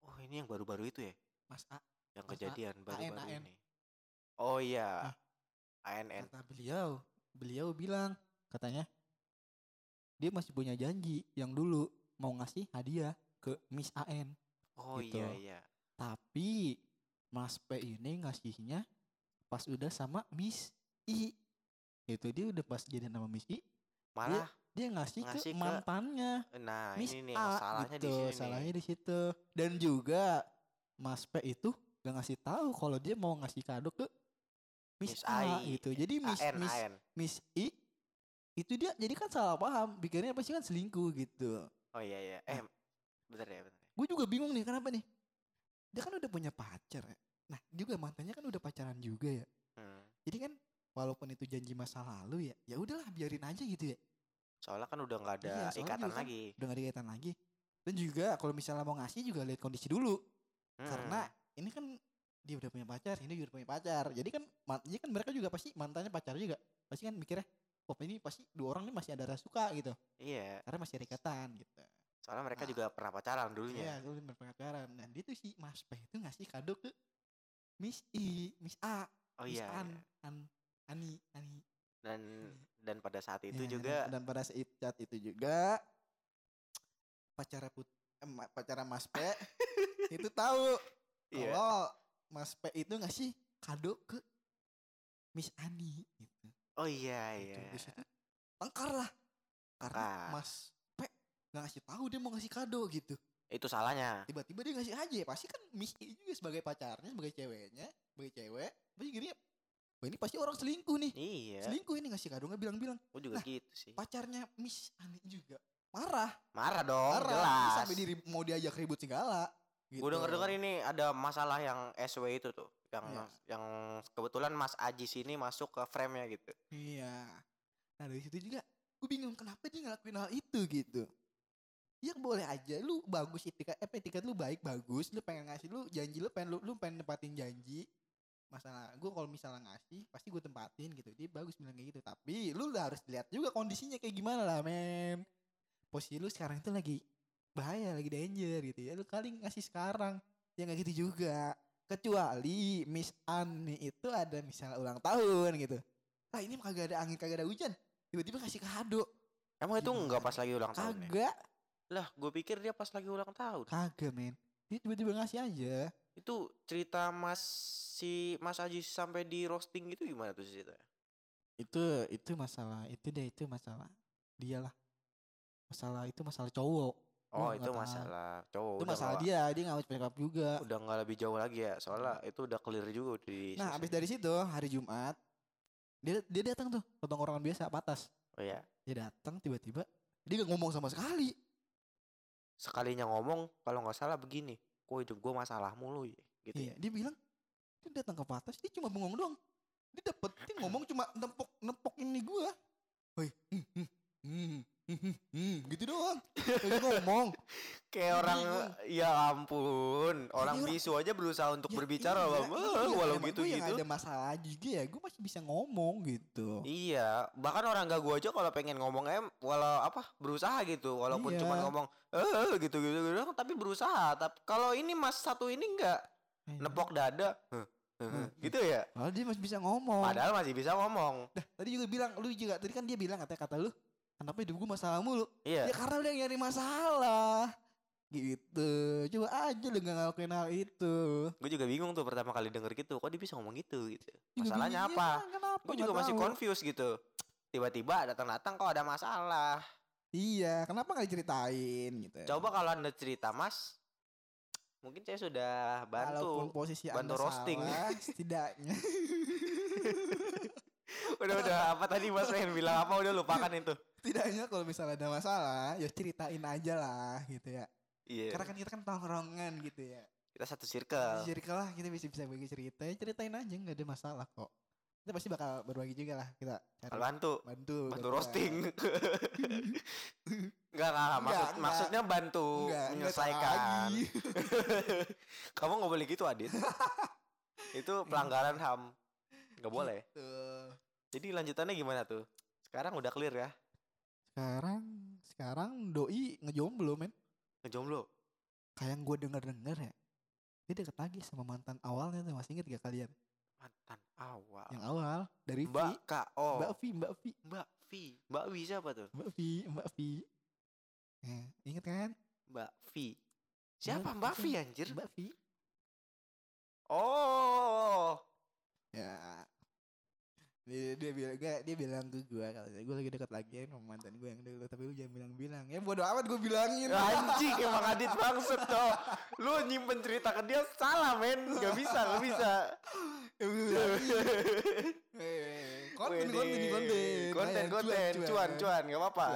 Oh ini yang baru-baru itu ya? mas A Yang Mas kejadian baru-baru ini. Oh iya. Ah. ANN. kata beliau beliau bilang katanya dia masih punya janji yang dulu mau ngasih hadiah ke Miss AN Oh gitu. iya iya. tapi Mas P ini ngasihnya pas udah sama Miss I itu dia udah pas jadi nama Miss I Malah dia ngasih, Ngasih ke ke mantannya nah Miss ini nih A salahnya gitu di sini. salahnya di situ dan juga Mas P itu gak ngasih tahu kalau dia mau ngasih kado ke Miss, Miss A I. gitu jadi Miss AN Miss AN. Miss I itu dia jadi kan salah paham pikirnya pasti kan selingkuh gitu Oh iya iya. Eh bentar ya bentar. ya. gue juga bingung nih kenapa nih dia kan udah punya pacar ya nah juga mantannya kan udah pacaran juga ya Hmm. jadi kan walaupun itu janji masa lalu ya ya udahlah biarin aja gitu ya Soalnya kan udah nggak ada Iya, ikatan kan lagi. udah gak ada kaitan lagi dan juga kalau misalnya mau ngasih juga lihat kondisi dulu Hmm. karena ini kan dia udah punya pacar ini juga udah punya pacar jadi kan jadi kan mereka juga pasti mantannya pacar juga pasti kan mikirnya oh ini pasti dua orang ini masih ada rasa suka gitu Iya. karena masih ada ikatan gitu Soalnya mereka Nah. juga pernah pacaran dulunya. Iya, dulu berpacaran. Dan dia tuh si Mas P itu ngasih kado ke Miss I, Miss A, Oh Miss iya. An, iya. An, Ani, Ani. Dan dan pada saat itu Ya, juga dan, dan pada saat itu juga pacara put eh, pacara Mas P *laughs* itu tahu Iya. kalau Mas P itu ngasih kado ke Miss Ani gitu. Oh iya Gitu. iya. Tengkar lah. Karena Tengkar. Mas P nggak ngasih tahu dia mau ngasih kado gitu. Itu salahnya. tiba-tiba dia ngasih aja pasti kan Miss I juga sebagai pacarnya sebagai ceweknya sebagai cewek pasti gini Wah ini pasti orang selingkuh nih Iya. selingkuh ini ngasih kado nggak bilang-bilang Gue juga Nah, gitu sih. pacarnya Miss Ani juga marah Marah dong, marah jelas. sampai diri mau diajak ribut segala Gitu. Gue denger dengar ini ada masalah yang SW itu tuh, yang Iya. yang kebetulan Mas Aji sini masuk ke frame-nya gitu. Iya. Nah dari situ juga gue bingung kenapa dia ngelakuin hal itu gitu. Ya boleh aja lu bagus etikat eh etikat lu baik bagus lu pengen ngasih lu janji lu pengen lu, lu pengen nempatin janji masalah gue kalau misalnya ngasih pasti gue tempatin gitu. Dia bagus bilang kayak gitu. Tapi lu udah harus lihat juga kondisinya kayak gimana lah men. Posisi lu sekarang itu lagi bahaya lagi danger gitu ya. Lu kali ngasih sekarang ya nggak gitu juga. Kecuali Miss Anne itu ada misalnya ulang tahun gitu. Lah ini kagak ada angin kagak ada hujan. Tiba-tiba kasih kado Emang itu Gimana? enggak pas lagi ulang tahun ya? kagak. Lah, gue pikir dia pas lagi ulang tahun. kagak men. Dia tiba-tiba ngasih aja Itu cerita Mas si Mas Aji sampai di roasting itu gimana tuh ceritanya? itu itu masalah itu deh itu masalah dia lah. Masalah itu masalah cowok. Oh, Gua itu masalah cowok. itu masalah dia dia nggak mau speak up juga. Udah nggak lebih jauh lagi ya, soalnya itu udah clear juga di. nah abis dari situ hari Jumat dia dia datang tuh potong orang biasa patas. Oh ya, dia datang tiba-tiba dia gak ngomong sama sekali. Sekalinya ngomong kalau nggak salah begini, kok hidup gue masalah mulu ya, gitu. iya dia bilang dia datang ke patas dia cuma bengong doang. Dia dapet dia ngomong cuma nempok nempok ini gua. Woi, hmm, hmm, hmm, hmm, hmm, hmm, gitu doang Dia ngomong *laughs* Kayak orang bingung. ya ampun, orang orang- bisu aja berusaha untuk Ya berbicara iya, loh, iya, "Wah, walau emang gitu gitu. ada masalah juga ya gue masih bisa ngomong gitu Iya, bahkan orang gak gue aja kalau pengen ngomong em, walau apa berusaha gitu, walaupun cuma Iya. ngomong eh gitu gitu gitu, tapi berusaha. Tapi kalau ini mas satu ini enggak nepok dada, "Huh, huh, huh," Hmm. gitu ya. Padahal dia masih bisa ngomong Padahal masih bisa ngomong. Dah, tadi juga bilang lu juga tadi kan dia bilang katanya kata lu kenapa hidup gue masalah mulu Iya. ya karena yang nyari masalah gitu coba aja lu gak ngelakuin hal itu Gue juga bingung tuh pertama kali denger gitu, kok dia bisa ngomong gitu gitu. Masalahnya bingung, apa? ya, kenapa Gue juga masih tahu. confused gitu. Tiba-tiba datang-datang kok ada masalah. iya kenapa gak diceritain gitu Coba kalau anda cerita mas, mungkin saya sudah Walaupun bantu. posisi bantu anda roasting. salah setidaknya *laughs* udah udah apa tadi mas pengen bilang apa udah lupakan itu. setidaknya kalau misalnya ada masalah ya ceritain aja lah gitu ya Iya. karena kan kita kan tongkrongan gitu ya Kita satu circle. Jadi lah kita bisa bisa bagi cerita ya ceritain aja nggak ada masalah kok kita pasti bakal berbagi juga lah kita cari bantu, bantu bantu roasting. *laughs* Enggak, enggak, maksud, enggak. maksudnya bantu Enggak, menyelesaikan. *laughs* Kamu nggak boleh gitu, Adit. *laughs* Itu pelanggaran HAM. Nggak boleh. Gitu. Jadi lanjutannya gimana tuh? Sekarang udah clear ya? sekarang sekarang doi ngejomblo men Ngejomblo. kayak yang gue denger denger ya dia deket lagi sama mantan awalnya tuh masih inget gak kalian Mantan awal. yang awal dari Mbak Vi K.O. Mbak Vi Mbak Vi Mbak Vi. Mbak Vi siapa tuh? Mbak Vi Mbak Vi eh, inget kan Mbak Vi. Siapa Mbak Vi anjir? Mbak Vi Oh. ya dia, dia bilang dia, dia bilang ke gue kalau gue lagi deket lagi sama mantan gue yang dulu tapi lu jangan bilang bilang ya bodo amat gue bilangin Anjing emang Adit bangsat tuh. Lu nyimpen cerita ke dia salah men. Gak bisa, gak bisa. Konten konten konten Konten, Ayo, konten. Cuan, cuan. Gak apa-apa.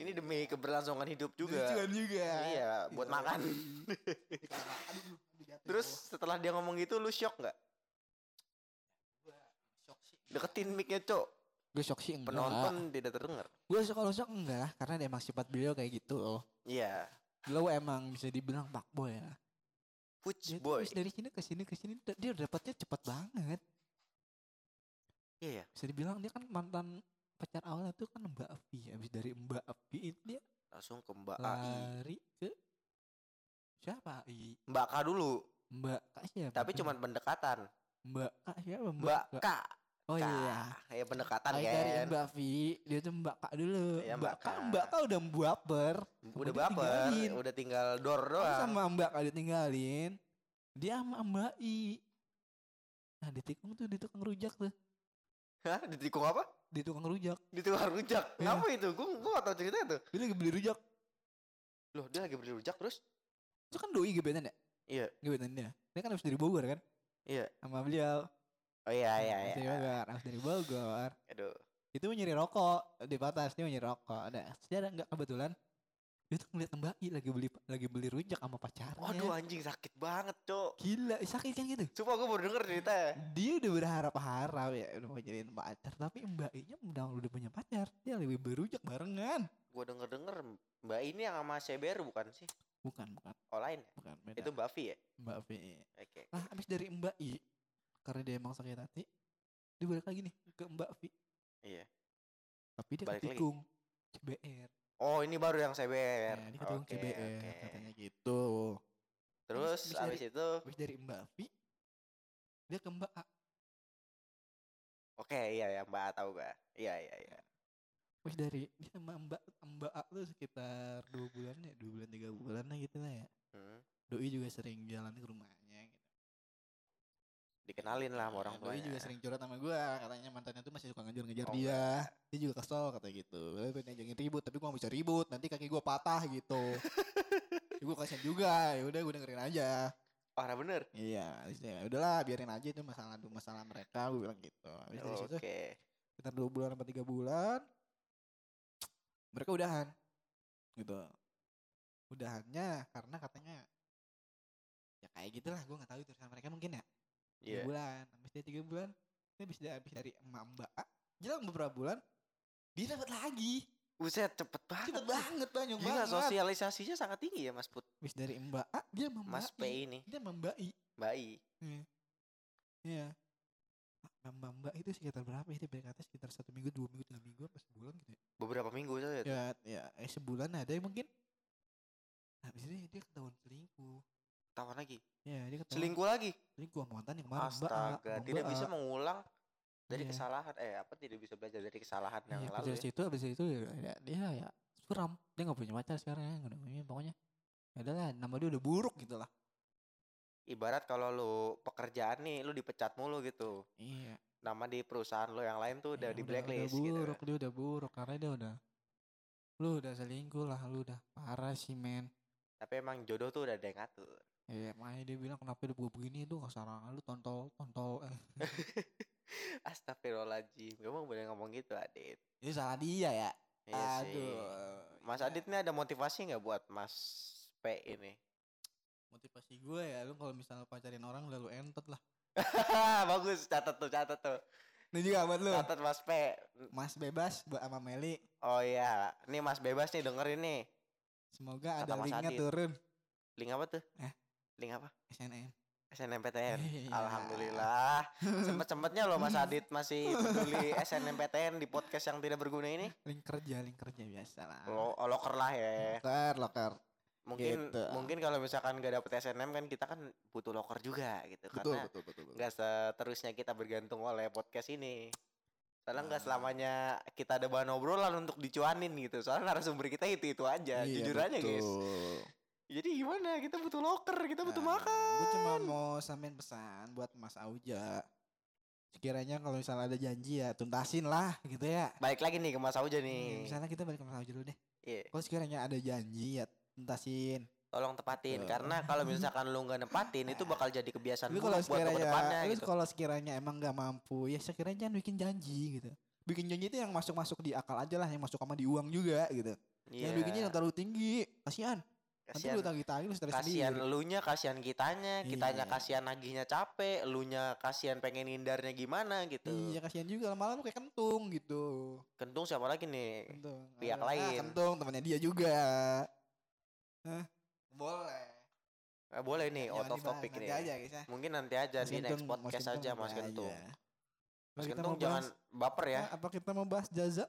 Ini demi keberlangsungan hidup juga. Cuan juga Iya, buat Iya. makan. *laughs* Terus setelah dia ngomong gitu lu shock gak? Deketin mic-nya, Cok. gue shock sih enggak Penonton tidak terdengar. gue kalau shock enggak karena emang sifat beliau kayak gitu loh Iya. beliau emang bisa dibilang pak boy ya dia tuh boy. dari sini ke sini ke sini dia dapatnya cepet banget Iya ya. bisa dibilang dia kan mantan pacar awalnya tuh kan Mbak Avi habis dari Mbak Avi dia Langsung ke Mbak AI. lari ke siapa I Mbak K dulu. Mbak Kak siapa Tapi cuman pendekatan. Mbak Kak siapa Mbak K. oh iya Ya pendekatan dari kan. Mbak Vi dia tuh Mbak Kak dulu Iya, Mbak Mbak Kak. Mbak Kak udah baper Udah Dia baper, tinggalin. udah tinggal Kan doang. sama Mbak Kak ditinggalin dia sama Mbak I nah di tikung tuh di tukang rujak tuh Hah? Di tikung apa? di tukang rujak Di tukang rujak. Ngapa itu? Gue gue gak tau ceritanya tuh. dia lagi beli rujak Loh, dia lagi beli rujak terus? itu kan doi gebetan ya Iya, gebetan dia dia kan habis dari Bogor kan iya. sama beliau Oh iya iya Habis dari iya. Bogor habis dari Bogor Aduh. itu nyari rokok di batas dia nyari rokok ada sejarah nggak kebetulan dia tuh ngeliat Mbak I lagi beli lagi beli rujak sama pacarnya Waduh anjing sakit banget, Cok. Gila, sakit kan gitu. Sumpah gue baru denger ceritanya. Dia udah berharap-harap ya udah mau jadiin pacar, tapi Mbak Inya udah udah punya pacar. Dia lebih berujak barengan. Gue denger-denger Mbak ini yang sama CBR bukan sih? Bukan, bukan, Oh lain ya? bukan. Beda. Itu Buffy ya? Mbak V. Oke. Nah, habis dari Mbak I, karena dia emang sakit hati, dia balik lagi nih ke Mbak V. Iya. Tapi dia Balik lagi? ketikung CBR. Oh ini baru yang CBR. Nah, dia ketikung Oke, CBR oke. katanya gitu. Terus Habis- habis abis itu, Habis dari Mbak V, dia ke Mbak A. oke iya ya Mbak A tahu gak? Iya iya iya. Habis dari dia sama Mbak Mbak A tuh sekitar dua bulan ya, dua bulan tiga bulan lah gitu lah ya. Hmm. Doi juga sering jalan ke gitu. Dikenalin lah sama orang Nah, Doi tuanya. juga sering curhat sama gua, katanya mantannya tuh masih suka ngejar-ngejar Oh, dia. Dia juga kesel katanya gitu. Dia pengen ngajakin ribut, tapi gua gak bisa ribut, nanti kaki gua patah gitu. *laughs* ya, gua kasihan juga, ya udah gua dengerin aja. Parah bener. Iya, itu ya udahlah biarin aja itu masalah masalah mereka, gua bilang gitu. Habis dari situ Oke. sekitar dua bulan atau tiga bulan, mereka udahan, gitu. Udahannya karena katanya ya kayak gitulah, gua nggak tahu itu mereka mungkin ya. Tiga Iya. bulan habis dia tiga bulan dia habis dari habis dari emak mbak A, jelang beberapa bulan dia dapat lagi Buset cepet banget. cepet banget banyak Gila banget sosialisasinya sangat tinggi ya Mas Put. habis dari mbak A dia sama Mas P ini. dia sama mbak I Mbak I. iya Ah, mbak mbak itu sekitar berapa ya dia BKT sekitar satu minggu dua minggu tiga minggu apa sebulan gitu ya Beberapa minggu saja. tuh. ya ya eh, sebulan ada yang mungkin habis itu dia ketahuan selingkuh Tahu lagi. ya dia ketahuan Selingkuh lagi. selingkuh sama mantan yang kemarin mbak Astaga, sama tidak Mbak bisa mengulang dari Iya. kesalahan. Eh, apa tidak bisa belajar dari kesalahan yang Iya, lalu dari ya? situ abis itu ya, ya, dia ya suram dia nggak punya pacar sekarang ya punya pokoknya ya udahlah nama dia udah buruk gitu lah Ibarat kalau lu pekerjaan nih, lu dipecat mulu gitu. iya Nama di perusahaan lu yang lain tuh udah Iya, di blacklist udah gitu. buruk dia udah buruk karena dia udah lu udah selingkuh lah lu udah parah sih men Tapi emang jodoh tuh udah ada yang ngatur. Ya makanya dia bilang kenapa hidup gue begini tuh kesalahan lu tontol tontol eh. *laughs* Astagfirullahaladzim. Gak boleh ngomong gitu, Adit. ini salah dia ya Iya sih. aduh Mas Ya, Adit nih ada motivasi nggak buat Mas P ini? motivasi gue ya lu kalau misalnya pacarin orang udah lu entot lah *laughs* Bagus, catat tuh, catat tuh. ini juga buat lu Catat Mas P. mas bebas buat sama Meli Oh iya, nih Mas bebas nih dengerin nih. semoga Kata ada linknya Adit. turun Link apa tuh? Eh? Link apa? SNM SNMPTN. Iya. Alhamdulillah. *laughs* Sempet-sempetnya loh Mas Adit masih peduli SNMPTN di podcast yang tidak berguna ini. link kerja link kerja biasa lah Lo oh, loker lah ya. loker loker Mungkin Gitu. mungkin kalau misalkan nggak dapet SNM kan kita kan butuh loker juga gitu betul karena betul betul, betul. nggak seterusnya kita bergantung oleh podcast ini. Soalnya nggak Nah. selamanya kita ada bahan obrolan untuk dicuanin gitu. Soalnya narasumber kita itu itu aja, Iya, jujur aja guys. Betul. Jadi gimana? Kita butuh loker, kita butuh Nah, makan. gue cuma mau sampein pesan buat Mas Auja sekiranya kalau misalnya ada janji ya tuntasin lah gitu ya Balik lagi nih ke Mas Auja Hmm, nih. misalnya kita balik ke Mas Auja dulu deh Iya, kalau sekiranya ada janji ya tuntasin tolong tepatin Betul. karena kalau misalkan lu nggak nepatin itu bakal jadi kebiasaan lu buruk kalau buat sekiranya ke depannya lu gitu. kalau sekiranya emang nggak mampu ya sekiranya jangan bikin janji gitu bikin janji itu yang masuk masuk di akal aja lah yang masuk sama di uang juga gitu Iya. yang bikinnya yang terlalu tinggi kasihan nanti Kasihan lu tagih-tagih lu stres kasihan elunya kasihan kitanya kitanya Iya. kasihan nagihnya capek elunya kasihan pengen hindarnya gimana gitu. Iya kasihan juga. Lama-lama lu kayak kentung gitu. Kentung siapa lagi nih? Kentung. Pihak Ah, lain. kentung temannya dia juga. Hah? boleh. Eh, boleh nih Jangan out of topic nih. aja guys ya. Mungkin nanti aja Mas di next podcast aja mas kentung. aja. mas kentung jangan bahas- baper ya. Ah, apa kita mau bahas jaza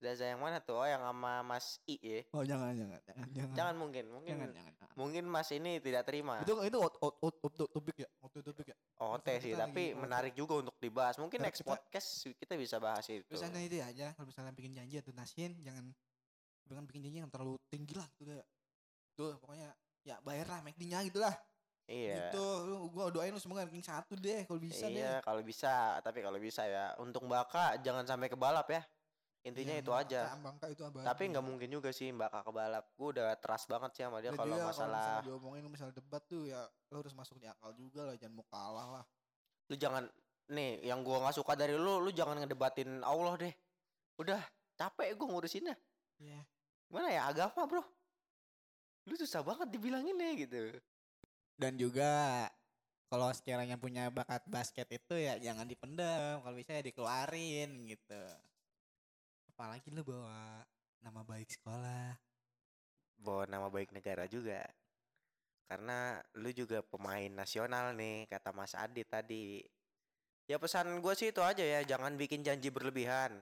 Zaza yang mana tuh? Oh yang sama mas I ya? Oh jangan jangan jangan jangan. Jangan mungkin mungkin jangan jangan, jangan. mungkin mas ini tidak terima. Itu itu out out out, out, out topik ya? Out, topik ya? OT Maksudnya sih tapi lagi- menarik juga untuk dibahas. Mungkin next kita- podcast kita bisa bahas itu. Misalnya itu aja kalau misalnya bikin janji ya tunasin jangan jangan bikin janji yang terlalu tinggi lah gitu kayak tuh pokoknya ya bayar lah McD-nya gitu lah. Iya. Gitu lu gua doain lu semoga ranking satu deh kalau bisa iya deh. kalau bisa tapi kalau bisa ya untuk Mbaka jangan sampai ke balap ya intinya Iya, itu Mbak aja. Itu abadi. tapi nggak mungkin juga sih Mbaka ke balap gue udah trust banget sih sama dia kalau juga masalah misalnya diomongin misalnya debat tuh ya lu harus masuk di akal juga lah jangan mau kalah lah. Lu jangan nih yang gua nggak suka dari lu lu jangan ngedebatin Allah deh. Udah capek gue ngurusinnya. Iya. gimana ya agama bro? Lu susah banget dibilanginnya gitu. Dan juga kalau sekiranya punya bakat basket itu ya jangan dipendam. Kalau bisa ya dikeluarin gitu apalagi lu bawa nama baik sekolah. Bawa nama baik negara juga. Karena lu juga pemain nasional nih kata Mas Adit tadi. Ya pesan gue sih itu aja ya jangan bikin janji berlebihan.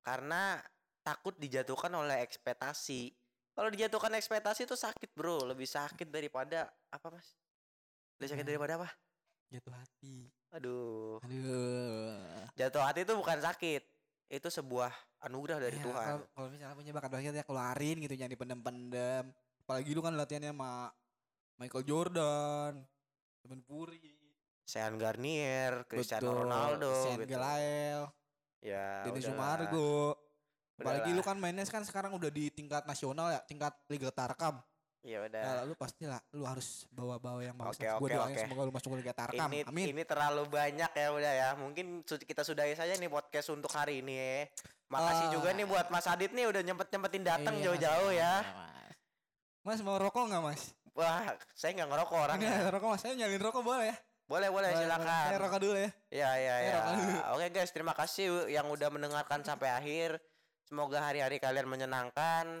Karena takut dijatuhkan oleh ekspektasi. Kalau dijatuhkan ekspektasi itu sakit bro. Lebih sakit daripada apa mas? Lebih sakit Hmm. daripada apa? Jatuh hati. Aduh. Aduh. Jatuh hati itu bukan sakit itu sebuah anugerah dari Ya, Tuhan. kalau- kalau misalnya punya bakat basket ya keluarin gitu jangan dipendam-pendam apalagi lu kan latihannya sama Michael Jordan Stephen Curry. Sean Garnier Cristiano Betul, Ronaldo Sean gitu. Gelael ya Dennis. Sumargo. Apalagi lu kan mainnya kan sekarang udah di tingkat nasional ya tingkat Liga Tarkam ya udah Ya, lu pasti lah, lu harus bawa-bawa yang bagus. Oke, Gue oke, doain oke. semoga lu masuk Liga Tarkam. ini Amin. ini terlalu banyak ya udah ya. Mungkin kita sudahi saja nih podcast untuk hari ini ya. Makasih Ah. juga nih buat Mas Adit nih udah nyempet-nyempetin datang Iya, jauh-jauh ya. Mas. Mas mau rokok nggak mas? Wah, saya nggak ngerokok orang. Ini ada rokok mas, saya nyalin rokok boleh ya? Boleh, boleh Boleh, silakan. Saya rokok dulu ya. Ya, ya, Saya ya. rokok dulu. Oke guys, terima kasih yang udah mendengarkan sampai akhir. Semoga hari-hari kalian menyenangkan.